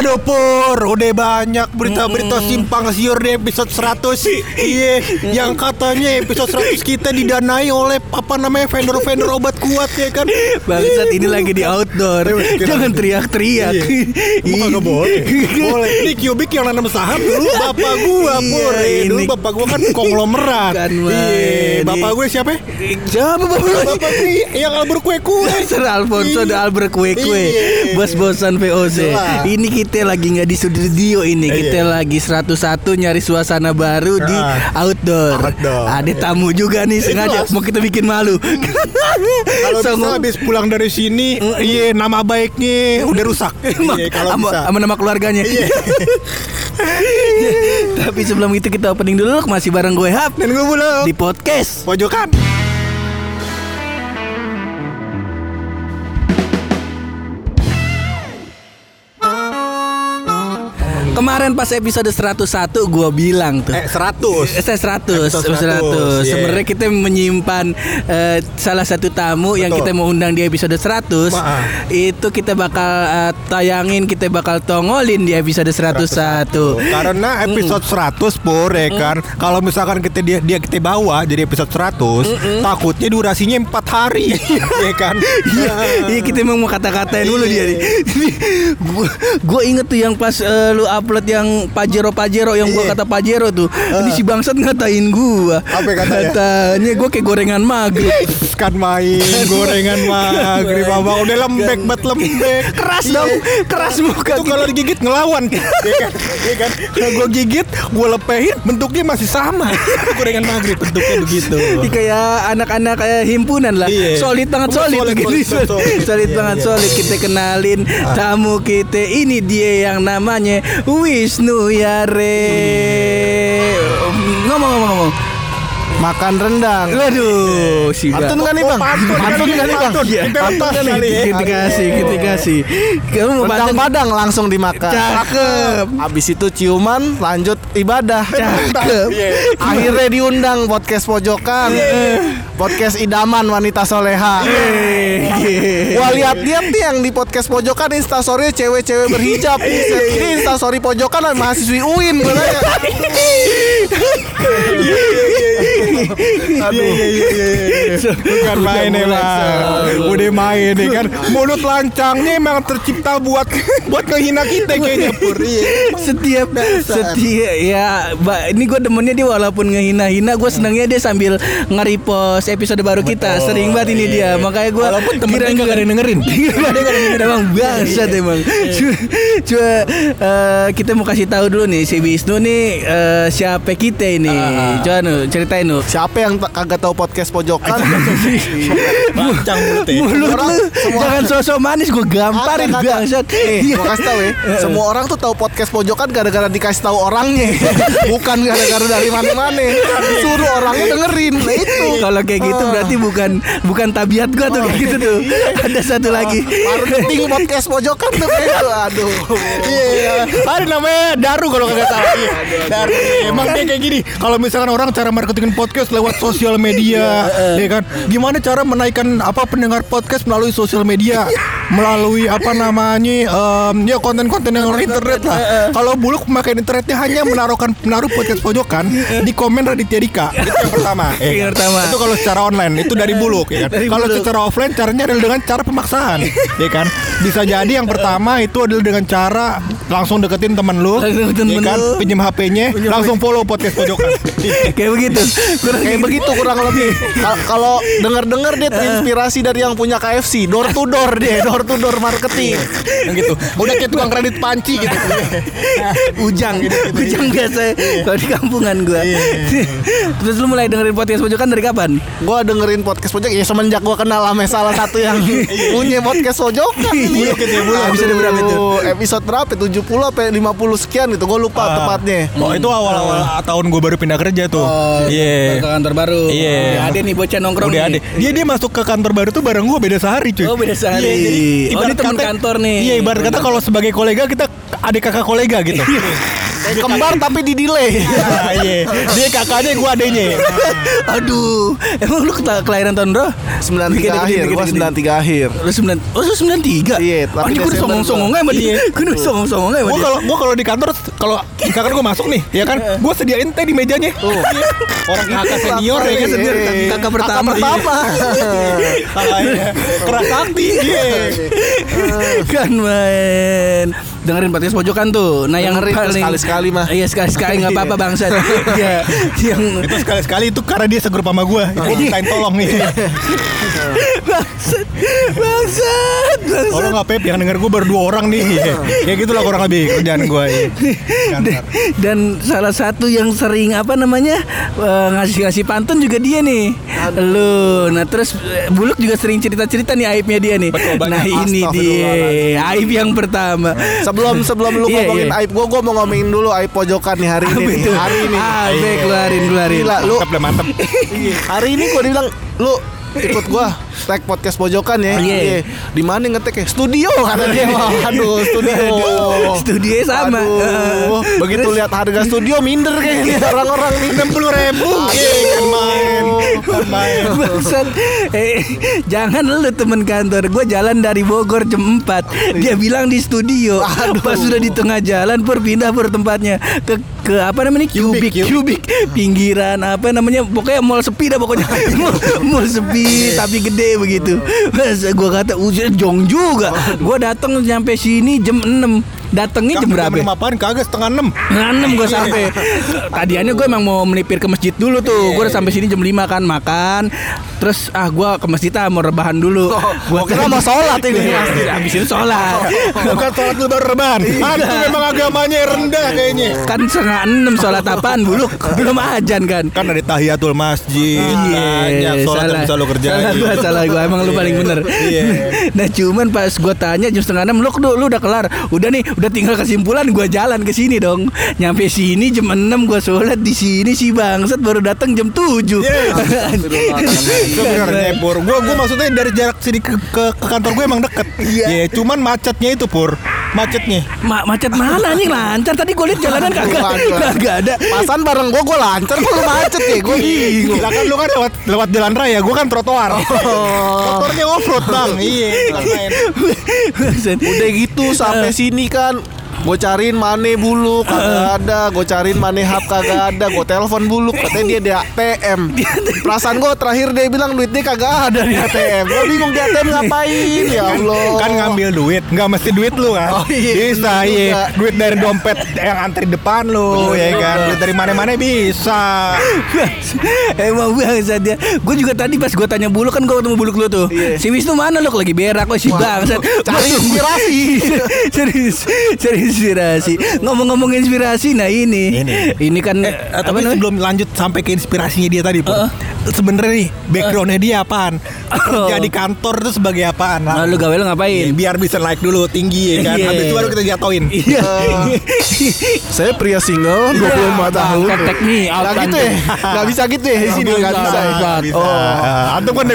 Aduh Pur, udah banyak berita-berita simpang siur di episode 100 Iya, yang katanya episode 100 kita didanai oleh apa namanya vendor-vendor obat kuat ya kan Bangsat ini lagi di outdoor. Jangan teriak-teriak. Iya. Kagak boleh Boleh Ini Cubic yang nanam saham dulu bapak gua Iya, Pur Iya, Dulu bapak gua kan konglomerat Kan, Iya. Bapak gue siapa? Siapa bapak lu? Bapak gue yang albur kue-kue Sir Alfonso Iya. Albert Kue Kue Iya. Bos-bosan VOC. Ini kita lagi nggak di studio ini. Iya. Kita lagi 101 nyari suasana baru di Ah. outdoor. Outdoor. Ada tamu juga nih sengaja. Mau kita bikin malu. Kalau So, bisa habis pulang dari sini Iya nama baiknya udah rusak. Iya kalau sama, bisa. sama nama keluarganya. Iya. Tapi sebelum itu kita opening dulu Masih bareng gue Hap. Dan gue pulang Di podcast. Pojokan Kemarin pas episode 101 gue bilang tuh Eh 100 Eh, saya 100, Episode 100, 100. yeah. Sebenarnya kita menyimpan eh, salah satu tamu yang Betul. kita mau undang di episode 100. Maaf. Itu kita bakal eh, tayangin, kita bakal tongolin di episode 101. Karena episode 100 pur ya kan Kalau misalkan kita dia, dia kita bawa jadi episode 100 Takutnya durasinya 4 hari Ya kan Iya, iya kita emang mau kata-katain dulu dia nih. Gue inget tuh yang pas eh, lu upload yang Pajero Pajero yang gua Iya. kata Pajero tuh. Ini si bangsat ngatain gua. Apa katanya? Katanya gue kayak gorengan maghrib. Kan main gorengan maghrib abang Udah lembek banget lembek keras Iya. dong, keras muka Itu kalau digigit ngelawan ya kan, ya kan? Kalau gue gigit, gue lepehin Bentuknya masih sama gorengan maghrib bentuknya begitu kayak anak-anak eh, himpunan lah. Iya. Solid banget solid, Solid, Iya, banget iya. solid. Kita kenalin tamu kita. Ini dia yang namanya Wisnu Yare. Ngomong-ngomong. Makan rendang. Waduh, si Bang. Pantun kan nih bang? pantun, kan nih bang? Iya, pantun kan kali nih. Kita kasih, kita kasih. Kamu mau Rendang padang langsung dimakan. Cakep. Abis itu ciuman, lanjut ibadah. Cakep. Akhirnya diundang podcast pojokan. Podcast idaman wanita soleha. Eh, Gua lihat-lihat nih yang di podcast pojokan instastory cewek-cewek berhijab. Ini instastory pojokan ada mahasiswi UIN gua tanya. Aduh, iya, iya, iya, iya. Bukan main emang. Udah main ya kan. Mulut lancangnya emang tercipta buat Buat ngehina kita kayaknya. Pur setiap setiap ya ba, ini gue demennya dia walaupun ngehina-hina gue senangnya dia sambil nge-repost episode baru kita. Sering banget ini dia. makanya gue Walaupun temennya nggak ada dengerin. Gak ada yang dengerin. Emang bangsat emang eh, kita mau kasih tahu dulu nih si Wisnu nih eh, siapa kita ini? Coba nu ceritain nu Siapa yang tak- kagak tahu podcast pojokan? Lancang mulutnya mulut Orang- lu jangan sosok manis gue gamparin bangsat Eh, gua kasih tahu ya. Semua orang tuh tahu podcast pojokan gara-gara dikasih tahu orangnya. Bukan gara-gara dari mana-mana. Suruh orangnya dengerin. Nah itu. Kalau kayak gitu berarti bukan bukan tabiat gua tuh kayak gitu tuh. Ada satu lagi. Marketing podcast pojokan tuh kayak gitu. Aduh. Iya, ada namanya Daru kalau kagak. Iya, Daru. Emang dia kayak gini. Kalau misalkan orang cara marketingin podcast lewat sosial media, ya kan? Gimana cara menaikkan apa pendengar podcast melalui sosial media? Melalui apa namanya? em, ya konten-konten yang internet lah. Kalau buluk pemakai internetnya hanya menaruhkan menaruh podcast pojokan di komen Raditya Dika. Itu yang pertama. ya Yang kan? pertama. Itu kalau secara online itu dari buluk ya kan? Kalau secara offline caranya adalah dengan cara pemaksaan, ya kan? Bisa jadi yang pertama itu adalah dengan cara langsung deketin temen lu, ya temen kan? lu. Pinjem HP-nya, langsung follow podcast pojokan. kayak begitu. Kurang Kayak begitu kurang lebih. Kal- Kalau denger-denger dia terinspirasi dari yang punya KFC, door to door dia, door to door marketing. yang gitu. Udah kayak tukang kredit panci gitu. ujang ujang biasa kalau di kampungan gua. Terus lu mulai dengerin podcast pojokan dari kapan? Gua dengerin podcast pojok ya semenjak gua kenal sama salah satu yang punya podcast pojokan ya, buluk. Episode berapa itu? Episode berapa? 70 apa 50 sekian itu gua lupa tepatnya. Oh itu awal-awal tahun gue baru pindah kerja tuh. Iya. Ke kantor baru. Iya. Udah ada nih bocah nongkrong Udah ada. Dia dia masuk ke kantor baru tuh bareng gue beda sehari cuy. Oh, beda sehari. Iya, jadi Oh, ibarat ini teman kata- kantor nih. Iya ibarat kata kalau sebagai kolega kita adik kakak kolega gitu. Kembar tapi di delay. Ah, Iya. Dia kakaknya gua adenya. Aduh, emang lu kela- kelahiran tahun berapa? 93 akhir, gua 93 akhir. Lu 9 Oh, lu 93? Iya, Oh, tapi ini gue Desember songong-songong sama dia. Gue udah songong-songong sama Gua dia. kalau gua kalau di kantor kalau misalkan gua masuk nih, ya kan, gua sediain teh di mejanya. Iya. Orang kakak senior ya kan senior Iya. kakak pertama. Kakak pertama. Iya. Keras sakti. Iya. kan main dengerin podcast pojokan tuh nah yang Dengerin paling sekali-sekali mah. iya sekali-sekali nggak apa-apa bangsat Iya. yang Itu sekali-sekali itu karena dia segrup sama gua. Gua mintain tolong nih. bangsat bangsat bangsat Tolong nggak Pep yang denger gua baru dua orang nih. Ya gitulah kurang lebih kerjaan gua. Iya. Dan- salah satu yang sering apa namanya eh, ngasih-ngasih pantun juga dia nih lu nah terus eh, buluk juga sering cerita-cerita nih aibnya dia nih Betul nah ini dia aib yang pertama Sebelum sebelum lu Iya, ngomongin iya. aib gua, gua mau ngomongin dulu aib pojokan nih hari ini. nih. Hari ini. ah baik keluarin keluarin Gila, lu Mantap lah mantap. hari ini gua dibilang lu ikut gua tag podcast pojokan ya. Iya. Iya. Di mana ngetek ya? Studio kata dia. Aduh, studio. Studionya sama. Aduh, begitu Terus- lihat harga studio minder kayaknya orang-orang nih. Enam puluh ribu. Iya, main. Main. Eh, Jangan lu temen kantor Gue jalan dari Bogor jam 4 Dia bilang di studio Pas sudah di tengah jalan Pur pindah pur tempatnya Ke ke apa namanya Kubik Kubik Pinggiran apa namanya Pokoknya mall sepi dah pokoknya Mall, mall sepi Tapi gede begitu. Mas gue kata Ujian jong juga. Gue datang nyampe sini jam 6 Datangnya jam berapa? Jam apaan? Kagak setengah enam. Enam gue sampai. Tadiannya gue emang mau melipir ke masjid dulu tuh. Gue udah sampai sini jam 5 kan makan. Terus ah gue ke masjid ah, mau rebahan dulu. Gua kira mau sholat ini. Iya, Habis itu sholat. Bukan sholat lu baru rebahan. Itu memang agamanya rendah kayaknya. kan setengah enam sholat apaan buluk belum ajan kan Kan ada tahiyatul masjid. Banyak sholat yang bisa lu kerjain. Salah gua, salah gua. Emang lu paling bener. Iya. Nah cuman pas gua tanya jam setengah enam, lu, lu udah kelar. Udah nih, udah tinggal kesimpulan gua jalan ke sini dong. Nyampe sini jam 6 gua sholat di sini si bangsat baru datang jam 7 Itu bener Pur. Gua gua maksudnya dari jarak sini ke, ke, ke kantor gue emang deket. Iya. cuman macetnya itu Pur. Macetnya. Ma macet mana nih lancar tadi gue liat jalanan kagak kagak ada Pasan bareng gua gua lancar kok lu macet ya. Gua bingung. Gila kan lu kan lewat lewat jalan raya, gua kan trotoar. Trotoarnya off road bang. Iya. Udah gitu sampai sini kan Gue cariin mane buluk kagak ada, gue cariin mane hap kagak ada, gue telepon buluk katanya dia di ATM. Perasaan gue terakhir dia bilang duitnya kagak ada di ATM. Gue bingung di ATM ngapain ya Allah. Kan ngambil duit, nggak mesti duit lu kan? Oh, iya, bisa, iya. Duit dari dompet yang antri depan lu, ya kan? Duit dari mana-mana bisa. Emang bangsat dia Gue juga tadi pas gue tanya Buluk kan gue ketemu Buluk lu tuh Iya. Si Wisnu mana lu lagi berak kok si bangsat cari inspirasi. Serius Cari inspirasi Ngomong-ngomong inspirasi Nah ini Ini. Ini kan Eh, apa tapi sebelum lanjut sampai ke inspirasinya dia tadi, Pur. Heeh. Sebenarnya nih, backgroundnya dia apaan? Kerja di kantor itu sebagai apaan? Nah, lu gawe lu Ya, ngapain? biar bisa naik dulu tinggi ya kan. Iya. Habis itu baru kita jatuhin. Iya Saya pria single 25 tahun. Kontak nih Gak gitu ya? Gak bisa gitu ya di sini gak bisa. ya? Bisa. Oh. Antum kan.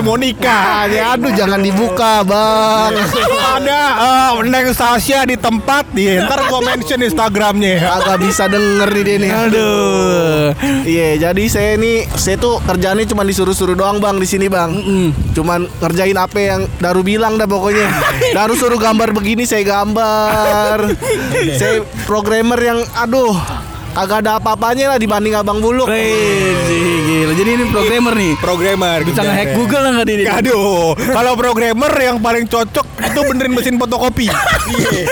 Ah, ya aduh jangan dibuka bang. Ada eh, Neng Sasha di tempat nih. Ntar gua mention Instagramnya. Agak bisa denger nih dia nih. Aduh Iya, jadi saya ini saya tuh kerjaannya cuma disuruh-suruh doang bang di sini bang. Cuman ngerjain apa yang Daru bilang dah pokoknya. Daru suruh gambar begini saya gambar. saya programmer yang aduh agak ada apa-apanya lah dibanding abang buluk. Wih, gila. Jadi ini programmer nih Programmer. Bisa nge-hack Google lah nggak ini? Aduh, kalau programmer yang paling cocok itu benerin mesin fotokopi. Iya.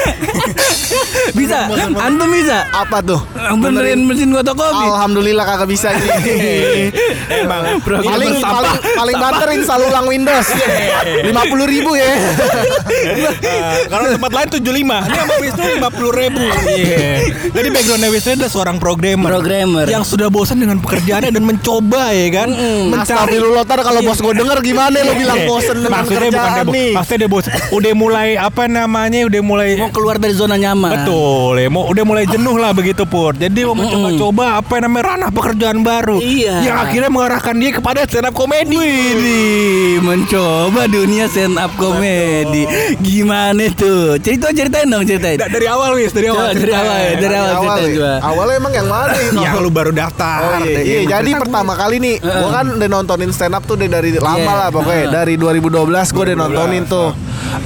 Bisa Antum bisa Apa tuh? Benerin mesin fotokopi Alhamdulillah kagak bisa ini. Emang paling paling paling banter install ulang Windows. Lima puluh ribu ya. Nah, kalau tempat lain 75 Ini sama Wisnu 50 ribu Jadi backgroundnya Wisnu ada suara seorang programmer, Programmer. yang sudah bosan dengan pekerjaannya dan mencoba ya kan, mencari Astagfirullah tar kalau bos gue denger gimana lo bilang Eh, bosen dengan maksudnya bukan kerjaan dia nih. maksudnya dia bosan. Udah mulai apa namanya? Udah mulai Mau keluar dari zona nyaman. Betul, ya, mau udah mulai jenuh lah begitu pur. Jadi mau mencoba-coba apa yang namanya ranah pekerjaan baru. Iya. Yang akhirnya mengarahkan dia kepada stand up comedy. Widih, mencoba dunia stand up comedy. Gimana tuh? Cerita ceritain dong, ceritain. Da- dari awal wis, dari awal. Coba, dari awal ya, dari awal awal, ceritain coba. Awalnya emang yang mana nih? Yang lu baru daftar. Oh iya, ya iya. kan? jadi pertama kali nih, gua kan udah nontonin stand up tuh dari lama Iya. lah pokoknya. Dari 2012 gua udah nontonin tuh.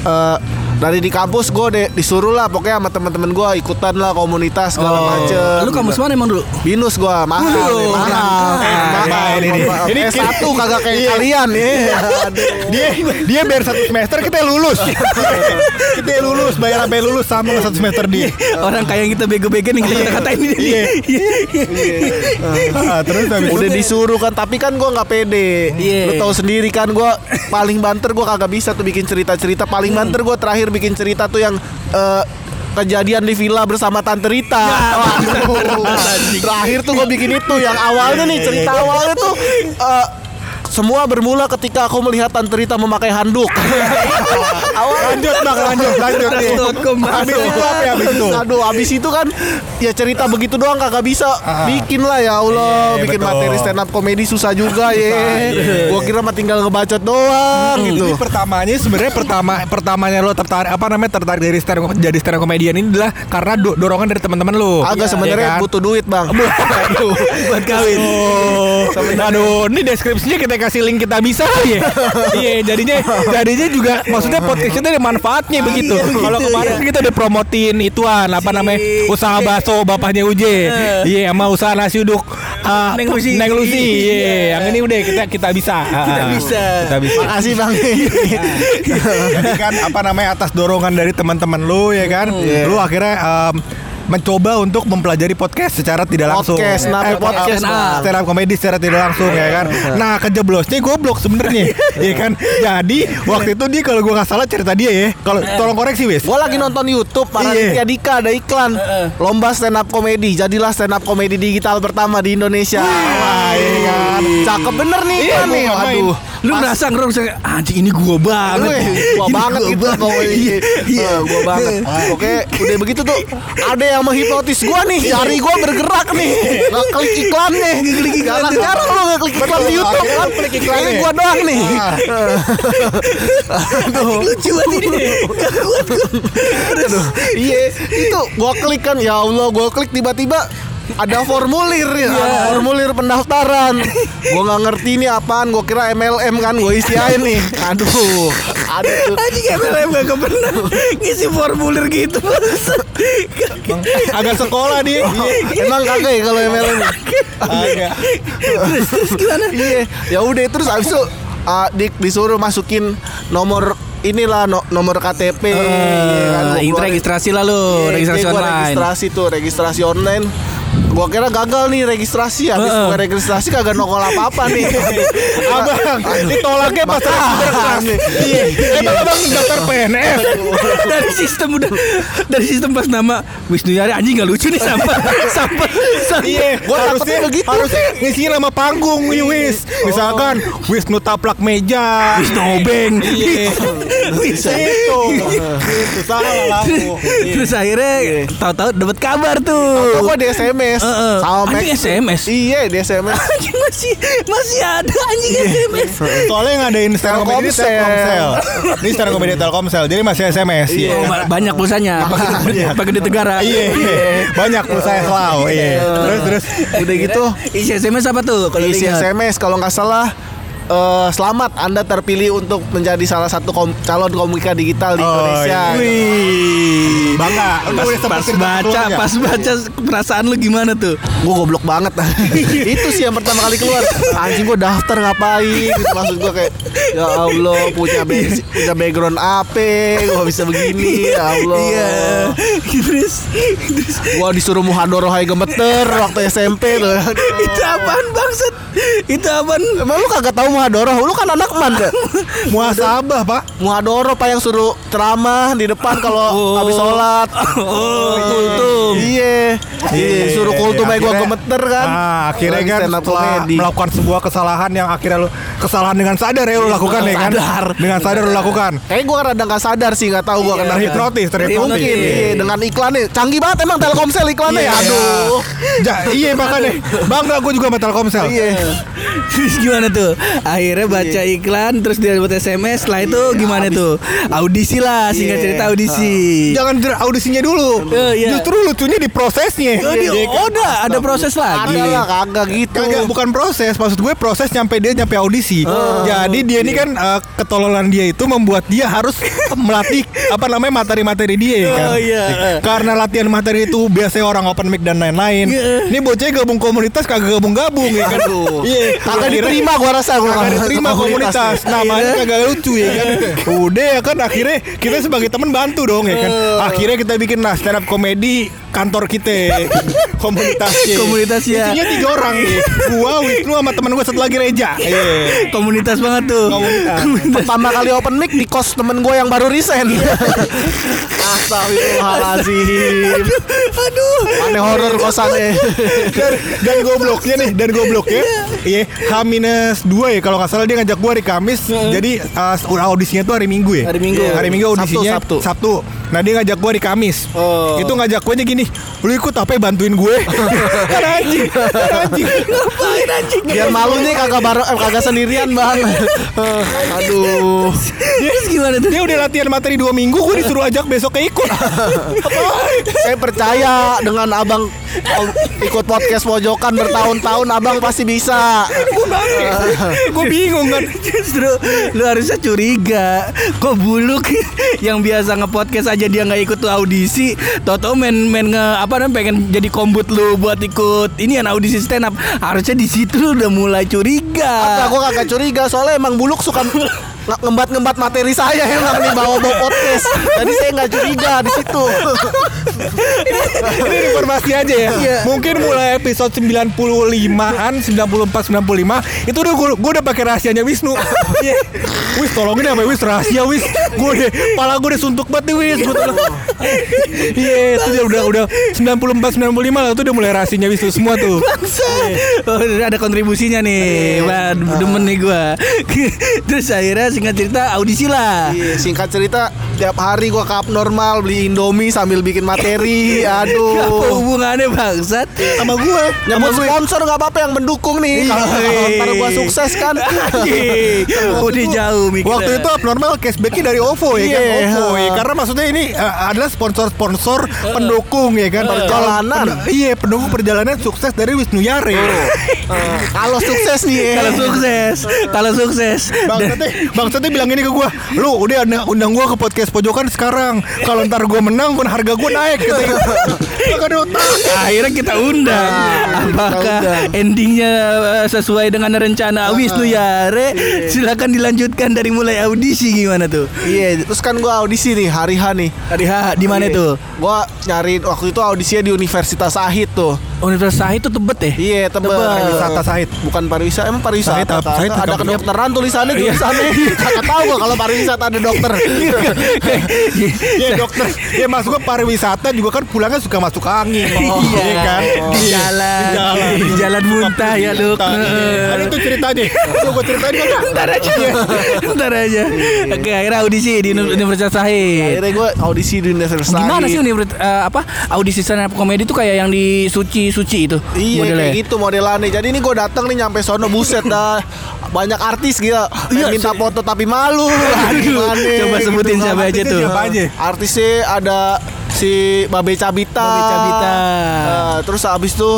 Eh, dari di kampus gue udah disuruh lah pokoknya sama teman-teman gue ikutan lah komunitas segala macem. Lu kampus mana emang dulu? Binus gua mahal, nih, mahal. mahal. Mahal. Ini, ini, ini S1 kagak kayak Iya. kalian ya. Dia dia bayar satu semester kita lulus. kita lulus bayar sampai lulus sama satu semester dia. Orang kayak yang kita bego-bego nih kita katain ini. Iya. Ah, terus Udah disuruh kan tapi kan gua nggak pede. Iya. Lu tahu sendiri kan gua paling banter gua kagak bisa tuh bikin cerita-cerita. Paling banter gua terakhir bikin cerita tuh yang eh, kejadian di villa bersama Tante Rita. Waduh. Terakhir tuh gua bikin itu yang awalnya nih cerita awalnya tuh eh, semua bermula ketika aku melihat Tante Rita memakai handuk. lanjut bang lanjut lanjut nih. Habis itu apa ya habis itu? Aduh, abis itu kan ya cerita begitu doang kagak bisa bikin lah ya Allah, Iya, bikin betul. materi stand up komedi susah juga ya. Gua kira mah tinggal ngebacot doang gitu. Jadi pertamanya sebenarnya pertama pertamanya lo tertarik apa namanya tertarik dari stand up, jadi stand up comedian ini adalah karena do- dorongan dari teman-teman lo. Agak Iya sebenarnya kan? butuh duit, Bang. Buat kawin. Aduh, ini deskripsinya kita kasih link kita bisa kali ya. Iya, jadinya jadinya juga maksudnya podcast itu ada manfaatnya begitu. Kalau kemarin kita udah promotin ituan apa namanya usaha bakso bapaknya Uje. Iya, sama usaha nasi uduk uh, Neng Lucy. Neng Lucy. Iya, yang ini udah kita kita bisa. Kita bisa. Kita bisa. Makasih, Bang. Jadi kan apa namanya atas dorongan dari teman-teman lu ya kan, Iya. lu akhirnya em, mencoba untuk mempelajari podcast secara tidak langsung. Podcast, podcast, eh, Bang. stand up comedy secara tidak langsung ya kan. Nah kejeblosnya goblok sebenarnya, ya kan. Jadi waktu itu dia kalau gua nggak salah cerita dia ya, kalau tolong koreksi wis. Gua lagi nonton YouTube Paraditya Iya. Dika ada iklan lomba stand up komedi. Jadilah stand up komedi digital pertama di Indonesia. Wah, iya kan. Cakep bener nih Iya, iklan gua nih. ngapain? Aduh. Lu Pas- merasa ngerong saya, anjing ini gua banget. Gua Ini banget gua gitu ini. Iya, iya. Eh, gua banget. Oke, udah begitu tuh ada yang menghipnotis gua nih. Jari gua bergerak nih. Ngeklik iklan Jangan tuh. jarang lu ngeklik iklan di YouTube kan. klik Iklannya gua doang nih. Anjing lucu banget ini. Gak kuat gua. Aduh, iya, itu gua klik kan ya Allah, gua klik tiba-tiba ada formulir ya, ada formulir pendaftaran. Gua nggak ngerti ini apaan, gua kira MLM kan, gua isi aja nih. Aduh, ada tuh. Anjing MLM gak bener Ngisi formulir gitu Agak sekolah dia. Emang kagak ya kalau MLM? Agak. Terus terus gimana? Iya, ya udah terus abis itu ah, di, disuruh masukin nomor inilah no- nomor KTP. iya kan, gua Eh, keluarin. registrasi lah lu, Iya, registrasi iya, online. registrasi tuh, registrasi online. Gua kira gagal nih registrasi Habis Heeh. gua registrasi kagak nongol apa-apa nih Abang, ditolaknya pas Makanya. Iya, emang abang daftar PNS. dari sistem udah dari sistem pas nama Wisnu Yari anjing gak lucu nih sampah sampah. Iya, Gua harusnya begitu. harusnya ngisiin nama panggung nih, Wis. Misalkan Wisnu taplak meja. Wisnu obeng. Iya. Bisa. Itu. Itu salah aku. Terus akhirnya tahu-tahu dapat kabar tuh. Gua di SMS Heeh. Sama Anjing Max SMS? Iya di SMS Anjing masih masih ada anjing SMS. Soalnya ngadain stand up comedy di Telkomsel. Ini stand up comedy di Telkomsel. Jadi masih SMS. Oh, Iya. ba- banyak pulsanya pakai di Tegara. Iya, iya. banyak pulsa selalu. Iya. Terus terus. Udah gitu Isi SMS apa tuh kalau Isi? SMS kalau nggak salah eh, selamat Anda terpilih untuk menjadi salah satu kom- calon komika digital di Oh, Indonesia. iya. Wih. Bangga. Pas, pas sebutin baca, pas baca perasaan lu gimana tuh? Gue goblok banget Itu sih yang pertama kali keluar Anjing gue daftar ngapain gitu Maksud gue kayak Ya Allah punya, basic- punya background apa Gue bisa begini Ya Allah Iya. Terus, terus Gue disuruh muhadoroh hai gemeter Waktu SMP tuh itu apaan bangsat? Itu apaan? Emang lu kagak tahu muhadoroh. Lu kan anak man? Muasabah, Pak. Muhadoroh Pak yang suruh ceramah di depan kalau habis sholat. Oh, kultum. Iya. Iya, suruh kultum aja gua gemeter kan. Ah, akhirnya kan setelah melakukan sebuah kesalahan yang akhirnya lu kesalahan dengan sadar ya lu lakukan ya kan? Sadar. Dengan sadar lu lakukan. Kayak gue rada gak sadar sih nggak tahu gue Iya, kenapa. Terhipnotis. Mungkin iya, dengan iklannya canggih banget emang Telkomsel iklannya ya. Aduh. Iya makanya Bangga gue juga sama Telkomsel Iya. Gimana tuh? Akhirnya baca iklan terus dia buat SMS. Setelah itu gimana tuh? Audisi lah, singkat Iya. cerita audisi. Jangan der- audisinya dulu iya. Justru lucunya di prosesnya Oh, di- Iya oh, udah ada proses lagi. Ada lah kagak gitu. Kagak bukan proses, maksud gue proses nyampe dia nyampe audisi. Oh. Jadi dia ini kan eh, ketololan dia itu membuat dia harus melatih apa namanya materi-materi dia ya kan. Oh, iya. Karena latihan materi itu biasanya orang open mic dan lain-lain. Iya. Ini bocahnya gabung komunitas kagak gabung-gabung ya kan. Iya, Kagak diterima gua rasa gua Kagak diterima komunitas. Namanya Iya. kagak lucu ya kan. Udah ya kan akhirnya kita sebagai teman bantu dong ya kan. Akhirnya kita bikin lah stand up komedi kantor kita komunitasnya. Komunitasnya. Isinya tiga orang nih. Gua, Wisnu sama teman gua satu lagi Reja. Iya. Komunitas banget tuh. Komunitas. Pertama kali open mic di kos temen gue yang baru resign. Astagfirullahaladzim. Aduh. Aneh horor kosannya. dan, dan gobloknya nih dan gobloknya iya H minus dua ya kalau nggak salah dia ngajak gua hari Kamis. Jadi uh, audisinya tuh hari Minggu ya? Hari Minggu. hari Minggu audisinya Sabtu, Sabtu nah dia ngajak gua hari Kamis Oh. itu ngajak gua aja gini lu ikut apa ya bantuin gue kan anjing kan anjing Ngapain anjing? Biar malunya kagak baru eh, kagak sendirian bang. Aduh. Terus gimana tuh? dia udah latihan materi dua minggu gue disuruh ajak besok ke ikut Saya percaya dengan abang ikut podcast pojokan bertahun-tahun abang pasti bisa. gue bingung kan Justru lu harusnya curiga Kok buluk yang biasa nge-podcast aja dia nggak ikut tuh audisi. Toto main main nge apa namanya pengen jadi kombut lu buat ikut. Ini yang audisi stand up Harusnya di situ udah mulai Apa? Curiga gue kagak curiga soalnya emang buluk suka ngembat-ngembat materi saya emang nih bawa-bawa podcast. Jadi saya nggak curiga di situ. ini informasi aja ya. Iya. Mungkin mulai episode 95-an, 94 95 itu udah gue gue udah pakai rahasianya Wisnu. Iya. Wis tolongin ya Wis rahasia Wis. Gue deh pala gue udah suntuk banget nih Wis. Iya, itu dia udah udah 94 95 lah itu udah mulai rahasianya Wisnu semua tuh. Oh, ada kontribusinya nih Wah, demen nih gua Terus akhirnya singkat cerita audisi lah Iya, singkat cerita tiap hari gua ke abnormal beli Indomie sambil bikin materi. Apa Aduh. hubungannya bangsat Sama gue. Nyambut sponsor nggak apa-apa yang mendukung nih. Kalau kalau ntar gua sukses kan. Anjing. Udah jauh mikirnya Waktu itu abnormal cashbacknya dari OVO ya kan Iya. OVO ya karena maksudnya ini uh, adalah sponsor-sponsor pendukung ya kan Perjalanan. Iya pendukung perjalanan sukses dari Wisnu Yare Eh, Kalau sukses nih ya. Kalau sukses Kalau sukses Bang Tete bilang ini ke gua, lu udah undang, gua ke podcast pojokan sekarang. Kalau ntar gua menang, pun harga gua naik. Gitu. Akhirnya kita undang. Apakah undang. endingnya eh, sesuai dengan rencana Wisnu Yare? Silakan dilanjutkan dari mulai audisi gimana tuh? Iya, terus kan gua audisi nih hari H nih. Tadi ha, di mana Iya. tuh? Gua nyari waktu itu audisinya di Universitas Sahid tuh. Universitas itu tebet ya? Iya, tebel. Pariwisata Sahid. Bukan pariwisata, emang pariwisata. Sahid. Sahid ada kedokteran tulisannya tulisannya. Kagak tahu gua kalau pariwisata ada dokter. Iya dokter. Ya masuk ke pariwisata juga kan pulangnya suka masuk angin. Iya kan? Di Iya. jalan, Di jalan. di jalan muntah ya. Muntah. Ada itu ceritanya. Lu gua ceritain kan? Ntar aja, ntar aja. Oke, akhirnya audisi di Universitas Sahid. Akhirnya gua audisi di Universitas Gimana Sahid. sih universitas eh, apa audisi stand up comedy itu kayak yang di Suci Suci itu? Iya modelnya? kayak gitu modelannya. Jadi ini gue datang nih nyampe sono buset dah banyak artis gitu. Iya, minta se- foto tapi malu. Gimana coba gitu. sebutin siapa aja Artisnya tuh. Siapa aja? Artisnya ada si Babe Cabita. Babe Cabita. Eh, terus abis itu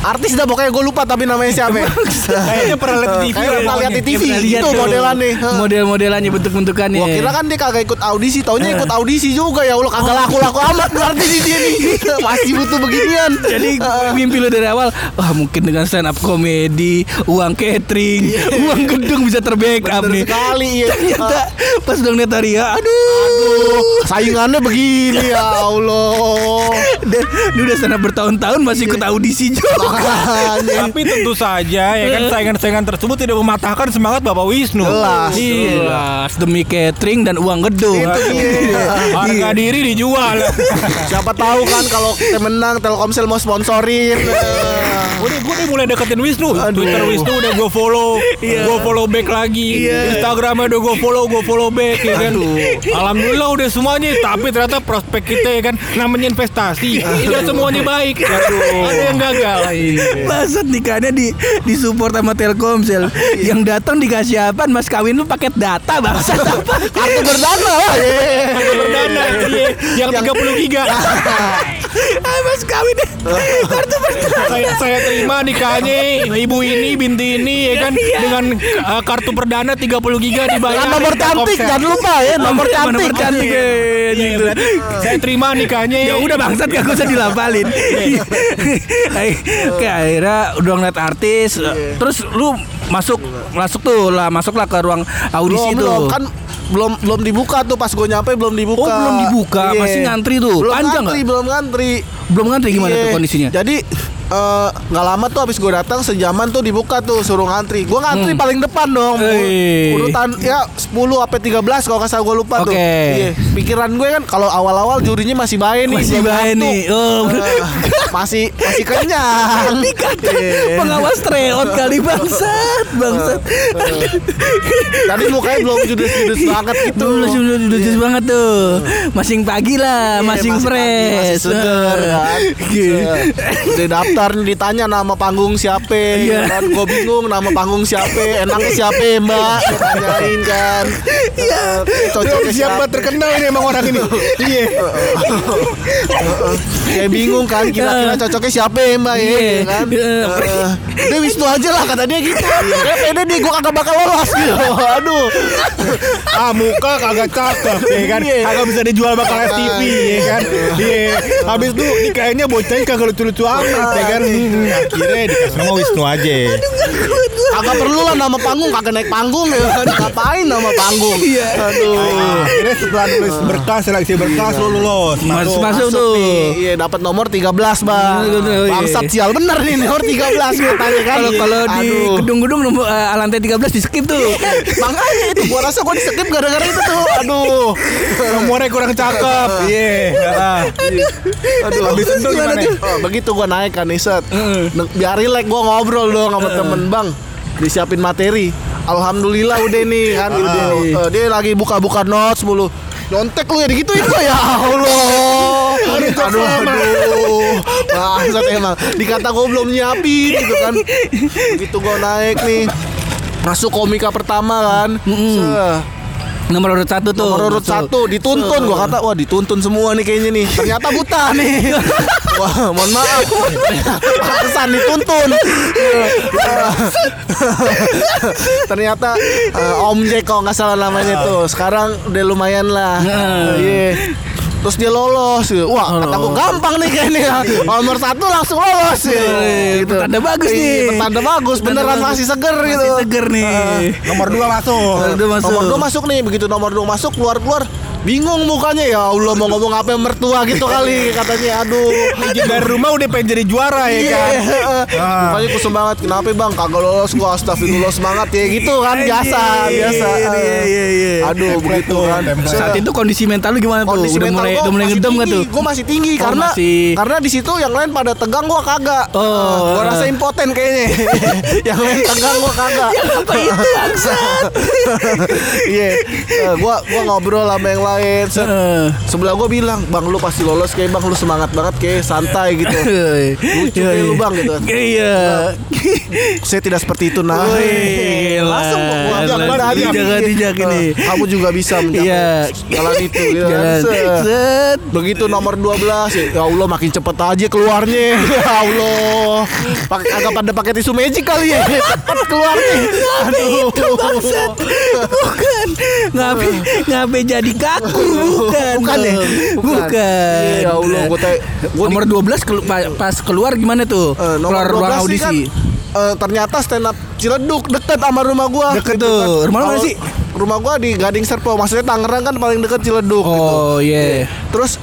artis dah pokoknya gue lupa tapi namanya siapa. Kayaknya pernah lihat di TV. Pernah lihat di Ya, TV itu modelannya. Heeh. Model-modelannya bentuk-bentukannya. Gua kira kan dia kagak ikut audisi, taunya ikut audisi juga ya Allah kagak laku-laku amat berarti di dia nih. Masih butuh beginian. Jadi mimpi lu dari awal Wah mungkin dengan stand up comedy Uang catering Uang gedung bisa terbackup nih sekali ya. Ternyata pas udah ngeliat Aria Aduh Aduh, saingannya begini ya Allah. Dan dia udah sana bertahun-tahun masih ikut audisi juga. Makanya. Tapi tentu saja ya kan saingan-saingan tersebut tidak mematahkan semangat Bapak Wisnu. Jelas. Jelas. Demi catering dan uang gedung. Itu dia. Harga diri dijual. Siapa tahu kan kalau kita menang Telkomsel mau sponsorin. Udah gue udah mulai deketin Wisnu. Twitter Wisnu udah gue follow. Gue follow back lagi. Instagramnya udah gue follow Gue follow back ya kan. Alhamdulillah udah semuanya. Tapi ternyata prospek kita ya kan Namanya investasi. Tidak semuanya baik. Ada yang gagal Maksud nikahnya di di support sama Telkomsel. Yang datang dikasih apa? Mas kawin lu paket data bangsa apa? Kartu berdana Perdana iya, Yang 30 giga. Ah, Mas kawin kartu berdana. saya, saya terima nikahnya Ibu ini binti ini ya kan Dengan uh, kartu perdana 30 giga dibayar Dengan nomor cantik jangan lupa ya nomor cantik. Nomor cantik. Iya, eh, iya, gitu. saya terima nikahnya Ya udah bangsat gak usah dilapalin. Kayak akhirnya udah ngeliat artis, terus lu masuk masuk tuh lah masuklah ke ruang audisi Belum, tuh. belum kan belum belum dibuka tuh pas gue nyampe belum dibuka. Oh, belum dibuka. Iya. Masih ngantri tuh. Belum Panjang ngantri, nggak? belum ngantri. Belum ngantri gimana Iya. tuh kondisinya? Jadi eh, nggak lama tuh habis gue datang sejaman tuh dibuka tuh suruh ngantri. Gue ngantri paling depan dong. Hmm. Hei. Urutan ya 10 sampai 13 kalau salah gue lupa tuh. Oke. Iya. Pikiran gue kan kalau awal-awal jurinya masih baik nih. Masih baik nih. Oh. Eh, masih masih kenyang. Dikata Iya. pengawas treot kali bangsat, bangsat. Tadi mukanya belum judes-judes banget gitu. Belum sudah jus banget tuh. Masing pagi lah, Iya, masing masih pagi, fresh. masih seger kan. Gitu. Udah daftar nih ditanya nama panggung siapa. Iya. kan gue bingung nama panggung siapa. Enaknya siapa mbak? Tanyain kan. Iya. Eh, cocoknya siapa terkenal ini emang orang ini? Iya. Kayak bingung kan kira-kira cocoknya siapa ya mbak ya kan. Eh, udah Wisnu aja lah kata dia gitu. Kayak pede deh gue kagak bakal lolos gitu. Aduh. Ah muka kagak cakep ya kan? Iya. Kagak bisa dijual bakal FTV ya kan? Iya. Habis itu nikahnya bocahnya kagak lucu-lucu amat ya kan Akhirnya dikasih nama Wisnu aja kagak perlu lah nama panggung kagak naik panggung ya kan ngapain nama panggung Iya. aduh Akhirnya setelah nulis berkas Seleksi berkas lu lulus Mas masuk Masuk tuh. iya dapat nomor 13 bang. Oh, iya. Bangsat sial bener nih nomor 13 katanya kan. Kalau kalau di Aduh. gedung-gedung nomor eh, lantai 13 di skip tuh. Makanya itu gua rasa gua di skip gara-gara itu tuh. Aduh. Nomornya kurang cakep Iya. Aduh. Habis itu gimana? Oh, begitu gua naik kan nih set. Ne- Biar rilek gua ngobrol dong sama temen bang. Disiapin materi. Alhamdulillah udah nih kan. Udah nih. Eh, dia lagi buka-buka notes mulu. Nyontek lu ya gitu itu ya Allah. Aduh, aduh, aduh. Bangsat emang. Dikata gue belum nyiapin gitu kan. Begitu gue naik nih. Masuk komika pertama kan. Seh. Nomor urut satu tuh. Nomor urut satu dituntun. gua kata wah dituntun semua nih kayaknya nih. Ternyata buta nih. Wah mohon maaf. Pesan dituntun. Ternyata eh, Om kalau nggak salah namanya tuh. Sekarang udah lumayan lah. Iya Terus dia lolos gitu. Wah kata gua gampang nih kayaknya ya. Nomor satu langsung lolos ya. Eh, pertanda bagus Iya, nih. Pertanda bagus Pertanda Beneran bagus. masih seger gitu Masih seger nih. Nomor dua masuk Nomor dua masuk. Nomor dua masuk nih, begitu nomor dua masuk keluar keluar bingung mukanya ya Allah mau ngomong apa yang mertua gitu kali katanya aduh dari rumah udah pengen jadi juara ya kan Iya, mukanya kusum banget kenapa bang kagak lolos gua astagfirullah semangat ya gitu kan biasa biasa Iya iya iya. aduh begitu kan Saat itu kondisi mental lu gimana tuh? kondisi Udah mental mulai udah mulai ngedem gak tuh? Gua masih tinggi Oh, karena karena di situ yang lain pada tegang gua kagak. Oh. Eh, gua rasa impoten kayaknya. yang lain tegang gua kagak. Apa itu bangsat? Iya. Gua gua ngobrol sama yang lain. Set. Sebelah gua bilang, "Bang, lu pasti lolos kayak Bang, lu semangat banget kayak santai gitu." Lucu kayak lu, Bang, gitu. Iya. Saya tidak seperti itu nah. Langsung ajak. dijak-dijak ini. Eh, Kamu juga bisa mencapai Iya. jalan itu gitu kan. Jalan. Set. Begitu nomor 12 ya Allah makin cepet aja keluarnya. Ya Allah. Pakai kagak pada pakai tisu magic kali ya. Cepet keluarnya. Aduh. Bukan. Ngapain ngapain jadi kaku bukan. Bukan ya? Bukan. Ya Allah, gua teh gua Nomor 12 kelu- pa- pas keluar gimana tuh? Nomor keluar ruang 12 nih audisi. kan, eh, ternyata stand up Ciledug deket sama rumah gua. Deket Gitu tuh. Rumah lu mana sih? rumah gua di Gading Serpong. Maksudnya Tangerang kan paling deket Ciledug gitu. Oh iya. Terus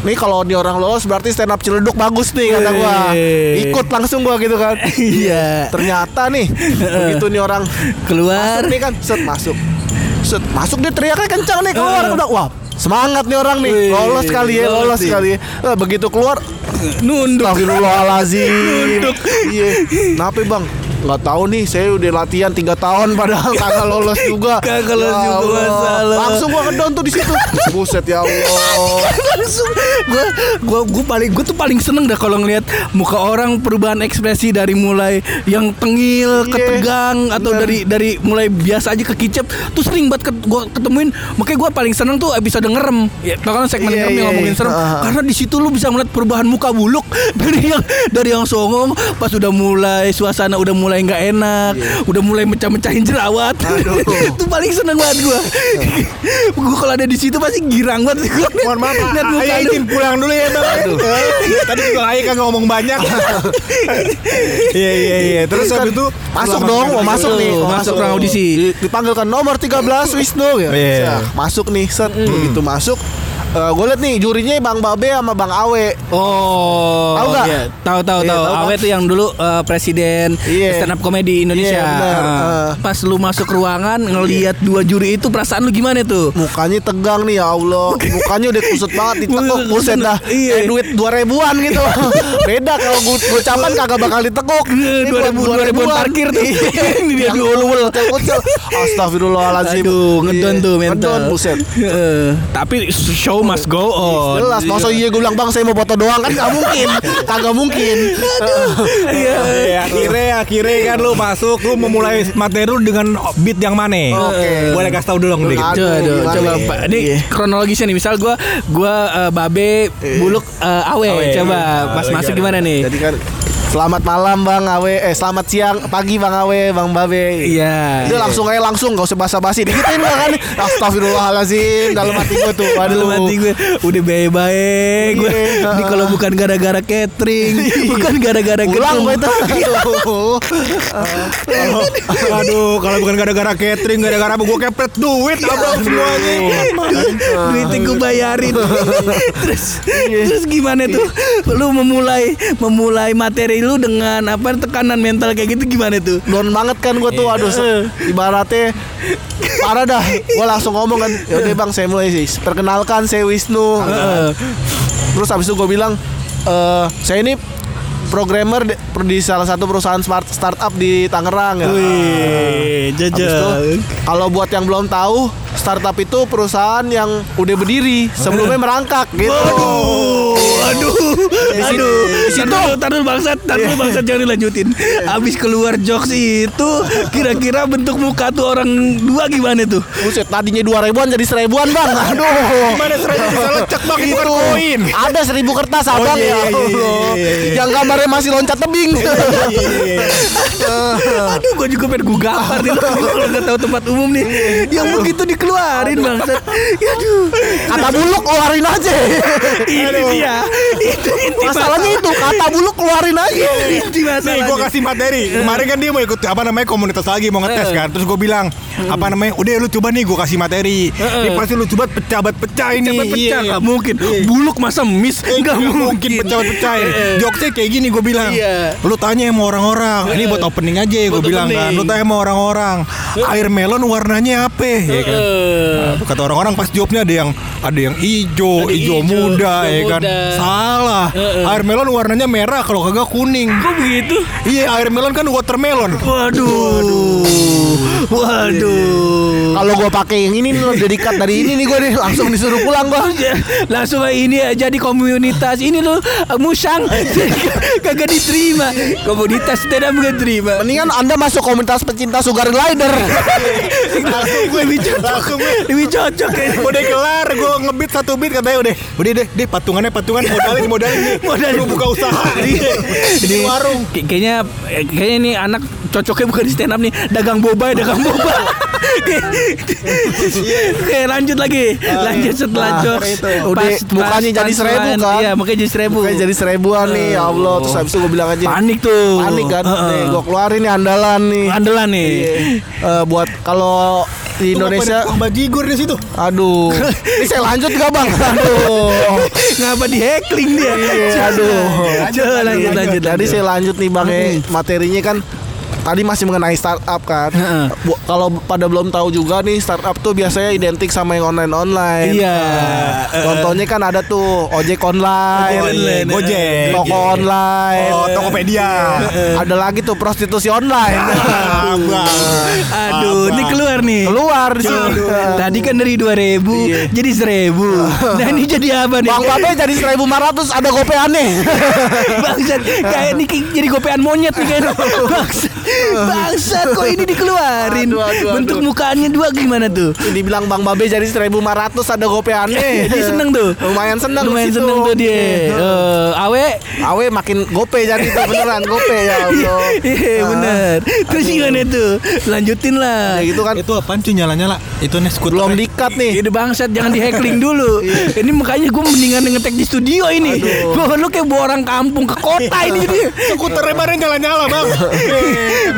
Nih kalau di orang lolos berarti stand up Ciledug bagus nih kata gua. Ikut langsung gua gitu kan. Iya. Ternyata nih begitu nih orang Keluar. masuk nih kan set masuk. Set masuk dia teriaknya kencang nih keluar. Udah wah semangat nih orang nih. Lolos kali ya lolos kali ya. Eh, begitu keluar Nunduk. Astagfirullahalazim Iya. Kenapa bang Nggak tahu nih saya udah latihan 3 tahun padahal kagak lolos juga. Kagak lolos Ya juga, masalah. Langsung gua kedon tuh di situ. Buset ya Allah. Langsung gue gue gue paling gue tuh paling seneng dah kalau ngelihat muka orang perubahan ekspresi dari mulai yang tengil ke Iya, tegang atau bener. dari dari mulai biasa aja ke kicep tuh sering banget gue ketemuin. Makanya gue paling seneng tuh episode ngerem. Ya tau kan segmen Iya, ngerem yang iya, ngomongin iya. serem. Ah. karena di situ lu bisa melihat perubahan muka buluk. Dari yang dari yang songong pas udah mulai suasana udah mulai nggak enak udah mulai mecah-mecahin jerawat. Itu paling seneng banget gue gue kalau ada di situ pasti girang banget. Gue Mohon maaf, Lihat muka Ayah izin pulang dulu ya Bang. Tadi juga Ayah kagak ngomong banyak. Iya iya iya. Terus Kan habis itu Masuk dong mau masuk nih. Masuk, mau masuk ruang audisi. Di- Dipanggilkan nomor 13 Wisnu. Ya Masuk nih set. Begitu masuk gue liat nih jurinya Bang Babe sama Bang Awe Oh, Tahu nggak? iya. Tahu tahu Iya, tahu. kan? Awe tuh yang dulu eh, presiden Iya. stand up comedy Indonesia. Iya, benar. Ah. Pas lu masuk ruangan ngelihat dua juri itu perasaan lu gimana tuh? Mukanya tegang nih ya Allah Mukanya udah kusut banget Ditekuk Kusut, buset dah iya. Kayak duit 2 ribuan gitu Beda kalau gue gocapan kagak bakal ditekuk Ini Dua ribu- dua ribuan parkir tuh. Ini dia kucel-kucel Astagfirullahaladzim Aduh, ngedon Iya, tuh mental. Ngedon buset. Tapi show must go on. Jelas Masa iya gue bilang bang saya mau foto doang kan Gak mungkin Kagak mungkin Iya. Eh, akhirnya akhirnya kan lu masuk lu memulai materi lu dengan beat yang mana? Oke. Boleh kasih tahu dulu dong dikit. Aduh, Coba, aduh? Pak. Ini kronologisnya nih. Misal gua gua eh, Babe Buluk eh, Awe. Awe. Coba Mas lagi masuk gimana nih? Jadi kan Selamat malam Bang Awe Eh selamat siang Pagi Bang Awe Bang Babe Iya. Dia langsung aja langsung Gak usah basa-basi Digituin gak kan Astagfirullahaladzim Dalam hati gue tuh Waduh Hati gue udah baik-baik gue. Iya. Ini kalau bukan gara-gara catering, bukan gara-gara Pulang gue itu Aduh. Kalau- bukan gara-gara catering, gara-gara apa gue kepet duit abang semuanya. Duitnya gue bayarin. terus Iya. terus gimana tuh? Lu memulai memulai materi lu dengan apa tekanan mental kayak gitu gimana tuh? Down banget kan gue tuh Aduh se- Ibaratnya Parah dah Gue langsung ngomong kan Yaudah bang saya mulai sih Perkenalkan saya Wisnu Heeh. Terus habis itu gue bilang eh Saya ini Programmer di, di salah satu perusahaan smart startup di Tangerang ya. Wih, itu, kalau buat yang belum tahu, startup itu perusahaan yang udah berdiri sebelumnya merangkak gitu. Aduh, aduh, aduh. Di situ, taruh bangsat, taruh bangsat jangan dilanjutin. Abis keluar jokes itu, kira-kira bentuk muka tuh orang dua gimana tuh? Buset, tadinya dua ribuan jadi seribuan bang. Aduh. Gimana seribu bisa lecek bang itu koin. Ada seribu kertas abang iya, ya. iya, iya, iya, iya. Yang gambarnya masih loncat tebing. Aduh, gue juga pengen gue gampar nih kalau nggak tahu tempat umum nih. Yang begitu dikeluarin bangsat. Ya, Aduh, Kata buluk keluarin aja. ini dia. Itu inti Masalahnya itu kata buluk keluarin aja. Inti Nih masalahnya. gue kasih materi Kemarin kan dia mau ikut apa namanya komunitas lagi Mau ngetes Eh. kan Terus gue bilang Apa namanya Udah lu coba nih gue kasih materi Ini pasti lu coba pecah-pecah ini Cepet pecah Iya. nggak mungkin. Buluk masa miss Eh, nggak nggak mungkin. pecah-pecah ini. Eh. Jokesnya kayak gini gue bilang Iya. Lu tanya sama orang-orang Ini buat opening aja gue Buat bilang opening. kan Lu tanya sama orang-orang Air melon warnanya apa ya kan. Nah, Kata orang-orang pas jawabnya ada yang Ada yang hijau Ada Hijau hijau, muda hijau ya kan muda. Salah eh. Air melon warnanya merah Kalau kagak kuning Kok begitu? Iya air melon kan watermelon Waduh. Waduh. Kalau gue pakai yang ini nih udah dikat dari ini nih gue nih langsung disuruh pulang gue. Ya, langsung aja ini ya, jadi komunitas ini loh eh, musang kagak diterima komunitas tidak mungkin terima Mendingan anda masuk komunitas pecinta sugar glider. lebih cocok. Lebih cocok. Ya. Udah kelar gue ngebit satu beat katanya udah. Udah deh deh patungannya patungan modalin modalin. Nih Modalin. Buka usaha. Di, di warung. Kay- kayaknya eh, kayaknya ini anak cocoknya bukan di stand up nih, dagang boba, ya, dagang boba. Oke, lanjut lagi. Lanjut setelah Nah, jokes. Udah mukanya jadi seribu, kan? Iya, mukanya jadi seribu. Kayak jadi seribuan nih ya Allah Terus habis itu gue bilang aja Panik tuh. Panik kan. Nih gue keluarin nih andalan nih Andalan nih. Iya. Eh, Buat kalau di Indonesia bajigur di situ. Aduh Ini saya lanjut gak bang? Aduh Ngapa di heckling dia? Iya, aduh. Coba lanjut lanjut. Tadi saya lanjut nih bang eh, Materinya kan Tadi masih mengenai startup kan Heeh. Bu- Kalau pada belum tahu juga nih Startup tuh biasanya identik sama yang online-online Iya. Nah, Contohnya kan ada tuh Ojek online online, Gojek. Toko online Oh, Tokopedia. Ada lagi tuh prostitusi online Abang. Aduh, ini keluar nih. Keluar di sini Tadi kan dari 2000 jadi 1000. Nah, ini jadi apa nih? Bang Babe jadi 1500 ada gope aneh Bangsat, kayak ini jadi gopean monyet nih kayaknya. Bangsat. Bangsat kok ini dikeluarin. Aduh, aduh, Bentuk aduh. mukanya dua gimana tuh? Dibilang Bang Babe jadi 1500 ada gope aneh Dia seneng tuh. Lumayan seneng Lumayan seneng tuh dia. Eh, awe Awe makin gope jadi tuh beneran gope ya Allah. Iya bener Terus gimana tuh Lanjutin lah Ya gitu kan Itu apaan cuy nyala-nyala? Itu nih skuter. belum dikat nih. Ini bangsat jangan di hackling dulu. ini makanya gue mendingan ngetek di studio ini. Gua lu kayak bawa orang kampung ke kota ini jadi. skuternya bareng nyala-nyala, Bang.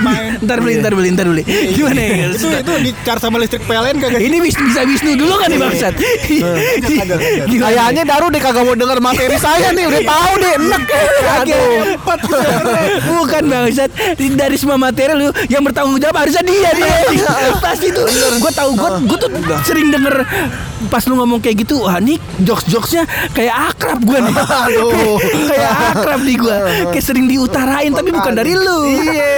Main. Ntar beli, ntar beli, ntar beli. Gimana ya? Itu itu di charge sama listrik PLN kagak? Ini bis, bisa Wisnu dulu kan nih bangsat? Gimana? Kayaknya Daru deh kagak mau denger materi saya nih udah tahu deh enak. Bukan bangsat. Dari semua materi lu Yang bertanggung jawab harusnya dia dia. Pasti tuh. Gue tahu gue gue tuh sering denger Pas lu ngomong kayak gitu Wah nih jokes-jokesnya Kayak akrab gue nih. Aduh. Kayak akrab nih gue Kayak sering diutarain Tapi bukan dari lu. Iya.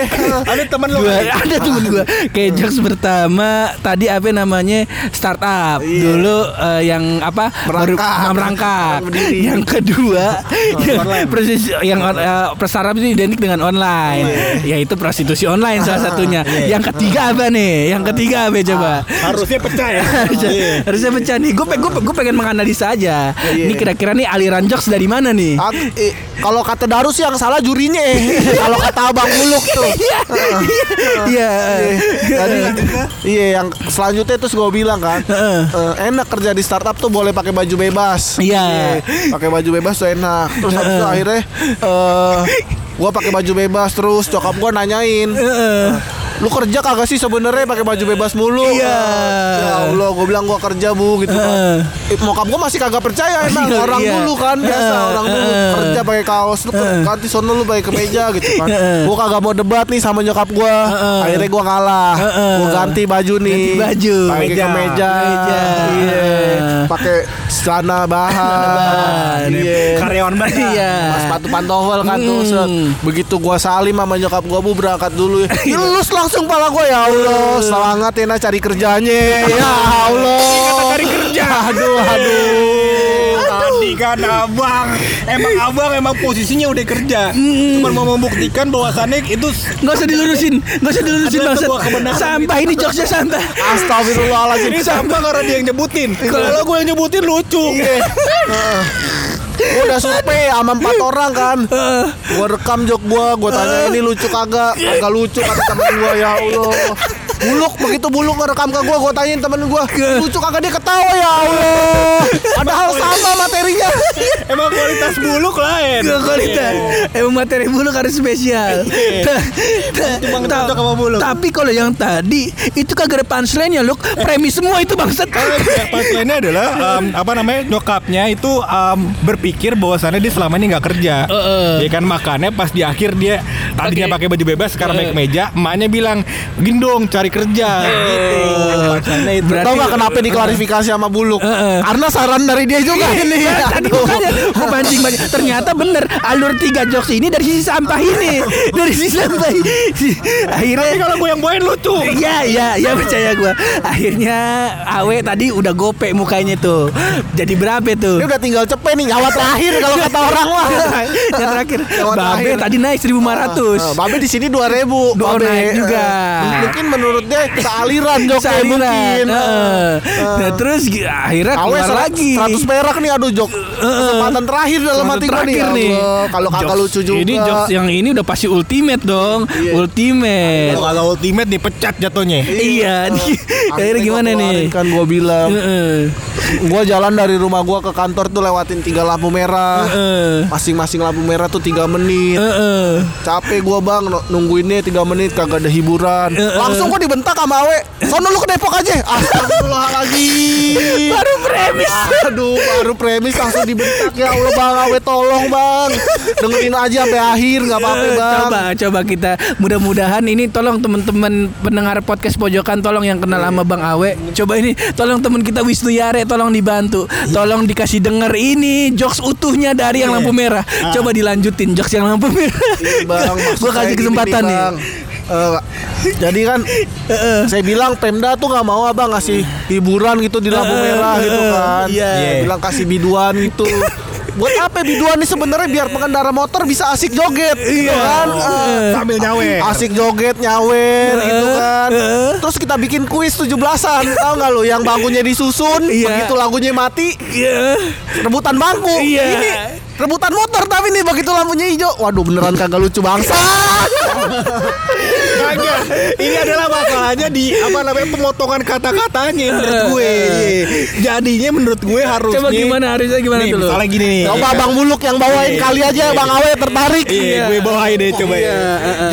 Ada teman lu. Gua, ada temen gue kayak jokes pertama tadi apa namanya startup. Dulu eh, yang apa baru- Merangkak. ah, merangkak Berdiri. yang kedua yang persis yang eh, startup itu identik dengan online. Yaitu prostitusi online salah satunya. yang ketiga apa nih? Yang ketiga apa coba? Harusnya pecah ya. harusnya, harusnya pecah nih. Gue gue gue pengen menganalisa aja. Iya. ini kira-kira nih aliran jokes dari mana nih? Eh, kalau kata Daru sih yang salah jurinya. kalau kata Abang Buluk tuh. Iya, iya. Tadi iya yang selanjutnya terus gue bilang kan eh, enak kerja di startup tuh boleh pakai baju bebas. Iya. Pakai baju bebas tuh enak. Terus habis itu akhirnya eh gue pakai baju bebas terus cokap gue nanyain. Lu kerja kagak sih sebenarnya pakai baju bebas mulu? Iya. ya Allah gue bilang gue kerja bu gitu kan. Eh, mokap gue masih kagak percaya emang Iya, orang iya. dulu kan biasa Heeh, orang dulu kerja pakai kaos lu ke- ganti sono lu pakai kemeja gitu kan. Heeh. gue kagak mau debat nih sama nyokap gue Heeh. akhirnya gue kalah Heeh. gue ganti baju nih. Ganti baju. pakai Kemeja. iya. Pakai celana bahan bahan. iya Karyawan banget. Iya. Mas sepatu pantofel kan tuh Hmm. set. Begitu gua salim sama nyokap gua bu berangkat dulu ya. Ilus langsung pala gua ya Allah Semangat ya nah cari kerjanya Ya Allah cari kerja. Aduh aduh Tadi kan abang. Emang abang emang posisinya udah kerja. Cuman mau membuktikan bahwasannya itu Nggak usah dilurusin, nggak usah dilurusin kebenaran. Sampah ini jokesnya sampah. Astagfirullahaladzim. Ini sampah. Karena dia yang nyebutin. Kalau gue yang nyebutin lucu. Gua udah survei sama empat orang kan? Gua rekam jok gua Gua tanya ini lucu kagak? Kagak lucu kata temen gua ya Allah Buluk begitu buluk ngerekam ke gua Gua tanyain temen gua Lucu kagak dia ketawa ya Allah Padahal sama materinya Emang kualitas buluk lain Gak kualitas. Emang materi bulu harus spesial. Bulu. Tapi kalau yang tadi itu kagak ada punchline-nya, Luk. Premis semua itu bangsat. Lainnya adalah em, apa namanya nyokapnya itu em, berpikir bahwasannya dia selama ini nggak kerja. Ya kan makanya pas di akhir dia tadinya pakai baju bebas sekarang pakai kemeja, emaknya bilang gendong cari kerja. Gitu. Punchline-nya itu. Berarti- Tau gak kenapa diklarifikasi sama buluk Heeh. Karena saran dari dia juga ini Tadi Aduh. makanya gue pancing banyak. Ternyata bener alur tiga jokes ini dari sisi sampah ini, dari sisi sampah ini. Akhirnya Tapi kalau gue yang bawain lucu. Iya iya iya percaya gue Akhirnya Awe tadi udah gope mukanya tuh Jadi berapa tuh Dia udah tinggal cepet nih nyawa terakhir kalau kata orang mah Yang terakhir Babe tadi naik 1500 Eh, Babe di sini 2000 Dua Babe. naik juga. Mungkin menurut dia kealiran Saliran mungkin Heeh. Nah terus akhirnya Awe keluar lagi 100 perak nih aduh jok Kesempatan terakhir dalam hati gue nih. Terakhir ya nih. Kalau kagak Jokes- lucu juga. Ini jokes yang ini udah pasti ultimate dong. Ultimate. Kalau kalau ultimate nih pecat jatuhnya. Iya. Akhirnya gimana nih? Kan gue bilang, Heeh. gue jalan dari rumah gue ke kantor tuh lewatin tiga lampu merah. Masing-masing lampu merah tuh tiga menit. Heeh. Capek gua bang nu- nungguinnya 3 menit kagak ada hiburan. Langsung gua dibentak sama Awe. Sono lu ke Depok aja. Astagfirullahaladzim. Baru premis. Aduh, baru premis langsung dibentak ya Allah bang Awe tolong bang. Dengerin aja sampai akhir nggak apa-apa Eh, bang. Coba coba kita mudah-mudahan ini tolong teman-teman pendengar podcast pojokan tolong yang kenal sama Bang Awe. Coba ini tolong teman kita Wisnu Yare tolong dibantu. Tolong dikasih denger ini jokes utuhnya dari yang lampu merah. Coba dilanjutin jokes yang lampu merah. Iya, bang, Gua kasih kesempatan nih. Eh, jadi kan saya bilang Pemda tuh nggak mau abang ngasih hiburan gitu di lampu merah gitu kan. iya. Bilang kasih biduan gitu. Buat apa biduan nih sebenarnya biar pengendara motor bisa asik joget gitu Iya. kan. Eh, Sambil nyawe. asik joget nyawer gitu kan. Terus kita bikin kuis 17-an. Tahu nggak lo yang bangkunya disusun, Iya. begitu lagunya mati, Iya. rebutan bangku. Iya. Ini rebutan motor tapi nih begitu lampunya hijau. Waduh beneran kagak lucu bangsa. Kagak. Ini adalah masalahnya di apa namanya pemotongan kata-katanya menurut gue. Jadinya menurut gue harusnya Coba gimana harusnya gimana Nih, tuh lo? misalnya gini nih. Coba Bang Buluk yang bawain kali aja Bang Awe tertarik. Iya, gue bawain deh coba ya.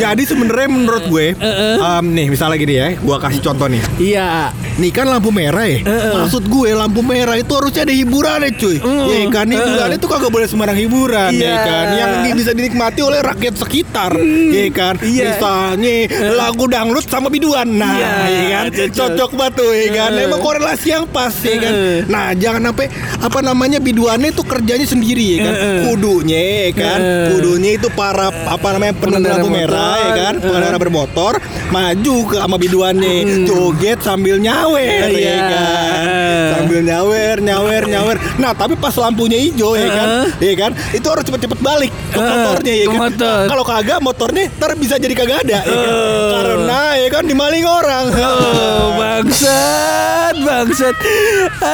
Jadi sebenarnya menurut gue, em, nih misalnya gini ya, gue kasih contoh nih. Iya. Nih kan lampu merah ya. Maksud gue lampu merah itu harusnya ada hiburannya cuy. Ya kan hiburannya itu kagak boleh sembarang hiburan ya Iya. kan. Yang bisa dinikmati oleh rakyat sekitar. Ya kan. Iya. Misalnya lagu dangdut sama biduan. Nah, Iya, ya kan. cocok. Cocok banget tuh ya kan. Emang korelasi yang pas ya kan. Nah, jangan sampai apa namanya biduannya itu kerjanya sendiri ya kan. Kudunya ya kan. Kudunya itu para apa namanya pengendara lampu merah ya kan. Pengendara bermotor maju ke sama biduannya. Joget sambil nyawer ya Iya. kan. Sambil nyawer, nyawer, nyawer. Nah, tapi pas lampunya hijau ya kan. Ya kan. Itu harus cepet-cepet balik ke Heeh, motornya ya ke kan. motor. Kalau kagak motornya ntar bisa jadi kagak ada ya kan? Karena ya kan dimaling orang. Oh, bangsat, bangsat.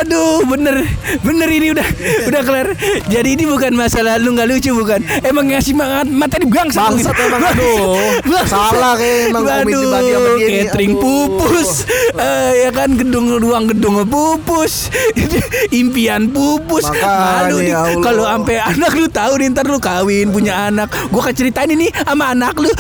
Aduh, bener, bener ini udah, udah kelar. Jadi ini bukan masalah lu nggak lucu bukan? Emang ngasih semangat materi bangsat. Bangsat mungkin. emang, aduh. Bangsat. Salah kayak emang Aduh, bagi sama dia nih, Catering aduh. pupus, Eh, ya kan gedung ruang gedung pupus, impian pupus. Makanya, Malu ya kalau sampai anak lu tahu nih ntar lu kawin punya anak, gua akan ceritain ini sama anak lu.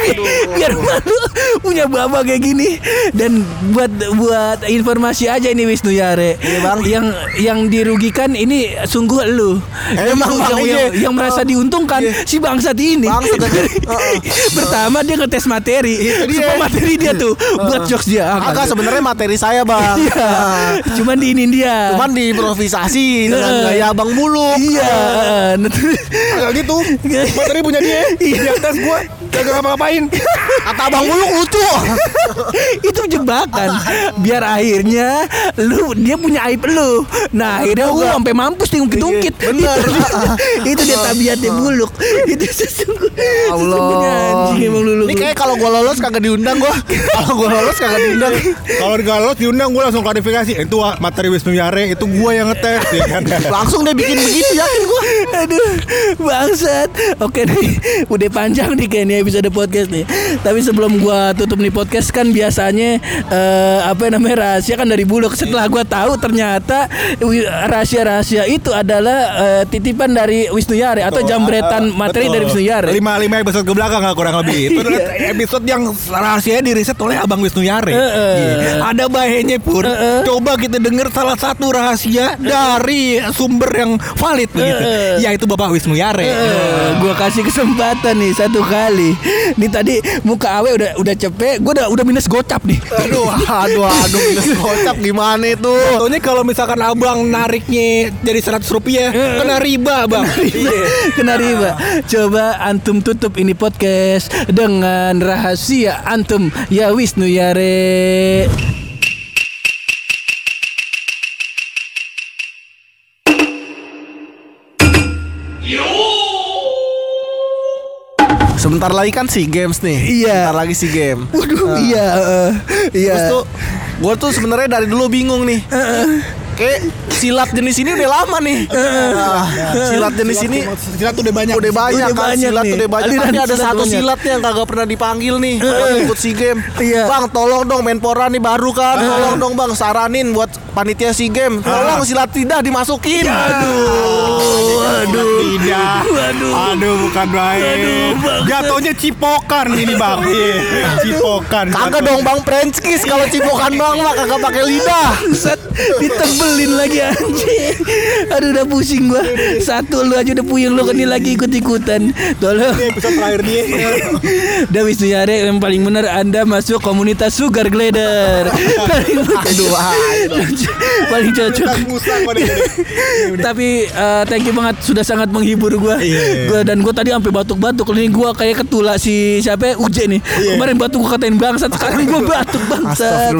Biar malu punya bapak kayak gini. Dan buat buat informasi aja ini Wisnu Yare. Iya, Bang. Yang yang dirugikan ini sungguh lu. Emang, yang, Bang, yang, iya. yang, yang merasa Oh, diuntungkan iya. si bangsat ini. Bangsat aja. Heeh. Pertama dia ngetes materi. Itu dia. Supaya materi dia tuh buat jokes dia. Ah, Agak sebenarnya materi saya bang. Iya. Cuman diinin dia. Cuman diimprovisasi dengan gaya Bang Buluk. Iya. Nah, terus- Kagak gitu. Materi punya dia. Di atas gua kagak ngapa-ngapain. Kata Bang Buluk lucu. itu jebakan biar akhirnya lu dia punya aib lu nah akhirnya lu sampai mampus nih ungkit-ungkit Iya, bener. itu, itu dia tabiatnya buluk itu sesungguhnya Allah. anjing emang lu Ini kayak kalau gua lolos kagak diundang gua. Kalau gua lolos kagak diundang. Kalau di galos diundang gue langsung klarifikasi Itu ah, materi Wisnu Yare Itu gue yang ngetes ya kan Langsung dia bikin begitu yakin gua. Aduh, bangsat. Oke nih, udah panjang nih kayaknya episode podcast nih. Tapi sebelum gua tutup nih podcast kan biasanya eh, apa namanya rahasia kan dari buluk. Setelah gua tahu ternyata rahasia-rahasia itu adalah eh, titipan dari Wisnu Yare atau jambretan materi dari Wisnu Yare. Lima lima episode ke belakang lah kurang lebih Itu adalah episode yang rahasianya diriset oleh Abang Wisnu Yare Heeh. Iya. Ada bahayanya pur Coba kita denger salah satu rahasia Dari sumber yang valid begitu Heeh. Yaitu Bapak Wisnu Yare Eh, gua kasih kesempatan nih satu kali. Nih tadi muka awe udah udah cepet, gua udah udah minus gocap nih. Aduh, aduh, aduh, minus kocak gimana itu? Contohnya kalau misalkan abang nariknya jadi 100 rupiah Kena riba bang Kena riba. Coba antum tutup ini podcast dengan rahasia antum ya Wisnu Yare. Sebentar lagi kan si games nih. Iya. Sebentar lagi si game. Waduh, iya, eh, iya. Terus tuh, gue tuh sebenarnya dari dulu bingung nih. Kayak silat jenis ini udah lama nih. Nah, silat jenis ini silat udah banyak. udah banyak Udah kan banyak silat nih. udah banyak Aliran tapi ada silat satu banyak. silat yang kagak pernah dipanggil nih buat ikut SEA Game. Iya. Bang, tolong dong Menpora nih baru kan. Tolong dong Bang saranin buat panitia SEA Game. Tolong silat tidak dimasukin. Aduh, aduh. Tidak. Waduh. Aduh, bukan baik. Jatuhnya cipokan ini, Bang. Iya, cipokan. Kagak dong Bang French kiss kalau cipokan Bang mah kagak pakai lidah. Set ditebelin lagi anjing. Aduh udah pusing gua. Satu lu aja udah puyeng lu kan ini lagi ikut-ikutan. Tolong. Ini episode terakhir dia. Udah Wisnu Yare yang paling benar Anda masuk komunitas Sugar Glider. paling Aduh, paling cocok. Ini. Tapi eh, thank you banget sudah sangat menghibur gua. Iya. Gua dan gua tadi sampai batuk-batuk nih gua kayak ketula si siapa ya? Uje nih. Iya. Kemarin batuk gua katain bangsat sekarang gua batuk bangsat.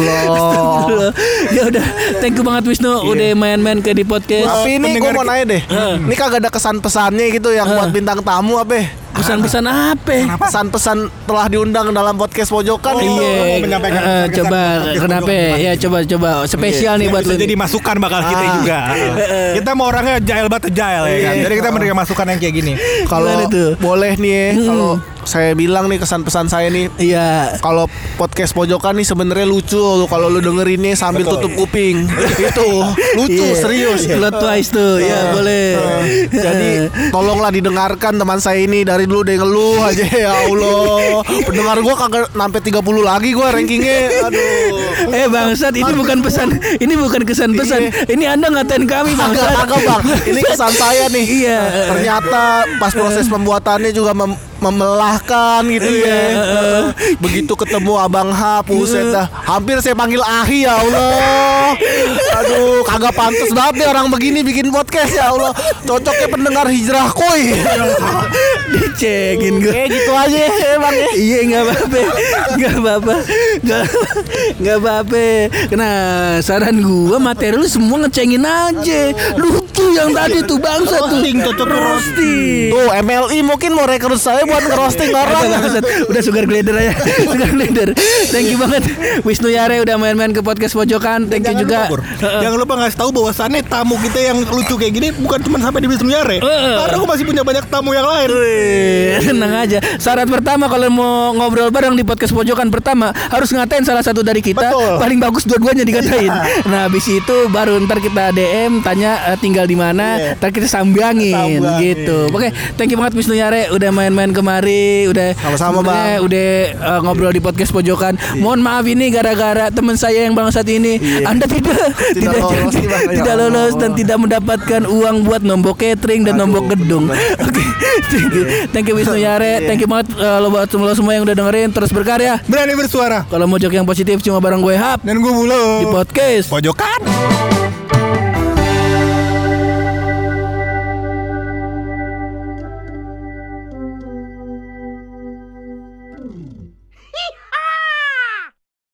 Ya udah, thank you banget Wisnu udah main-main ke di podcast. Tapi ini gue mau nanya deh. Ini kagak ada kesan-pesannya gitu yang buat bintang tamu apa? Pesan-pesan apa? Pesan-pesan telah diundang dalam podcast pojokan Oh. Iya, mau menyampaikan eh, kesan-kesan coba podcast kenapa? Ya coba coba spesial nih Ini buat lu. jadi masukan bakal kita Ah. juga. Kita mau orangnya jail banget jail ya kan. Iya. Jadi kita menerima masukan yang kayak gini. Kalau boleh nih ya, kalau saya bilang nih kesan pesan saya nih Iya. kalau podcast pojokan nih sebenarnya lucu kalau lu dengerinnya sambil Betul. tutup kuping. Itu lucu Iya. serius. Plot twist tuh, ya boleh. Jadi tolonglah didengarkan teman saya ini dari dulu dia ngeluh aja ya Allah. Pendengar gua kagak sampai 30 lagi gua rankingnya. Aduh. Eh bangsat, ini bukan pesan, ini bukan kesan pesan. Ini Anda ngatain kami bangsat. kagak bang, ini kesan saya nih. Iya. Ternyata pas proses pembuatannya juga mem- memelahkan gitu ya. Begitu ketemu Abang H, buset dah. Hampir saya panggil Ahi ya Allah. Aduh, kagak pantas banget nih orang begini bikin podcast ya Allah. Cocoknya pendengar hijrah koi. Dicekin gue. Kayak gitu aja ya bang ya. Iya nggak apa-apa, nggak apa-apa, nggak apa-apa. Nah saran gua materi lu semua ngecengin aja. Lucu yang tadi tuh bangsa tuh. Roasting, cocok roasting. Tuh MLI mungkin mau rekrut saya buat ngerosting orang. Udah sugar glider aja Sugar glider Thank you banget Wisnu Yare udah main-main ke podcast pojokan Thank you juga lupa. Jangan lupa ngasih tahu bahwasannya tamu kita yang lucu kayak gini bukan cuma sampai di Wisnu Yare. Karena aku masih punya banyak tamu yang lain. Tenang aja Syarat pertama kalau mau ngobrol bareng di podcast pojokan pertama Harus ngatain salah satu dari kita Betul. Paling bagus dua-duanya dikatain Nah habis itu baru ntar kita DM Tanya eh, tinggal di mana Iya. Ntar kita sambiangin, Sambiangin. gitu Oke thank you banget Wisnu Yare Udah main-main kemari Udah Sama-sama, Bang. Udah eh, ngobrol di podcast pojokan. Mohon maaf ini gara-gara teman saya yang bangsat ini. Anda tidak Tidak, lolos nih, Bang. Ya tidak Allah. lolos dan tidak mendapatkan uang buat nombok catering dan nombok gedung. Oke thank you. Thank you Wisnu Yare. Thank you banget eh, lo buat semua semua yang udah dengerin. Terus berkarya. Berani bersuara. Kalau mau jok yang positif cuma bareng gue Hap. Dan gue mulu. Di podcast. Pojokan.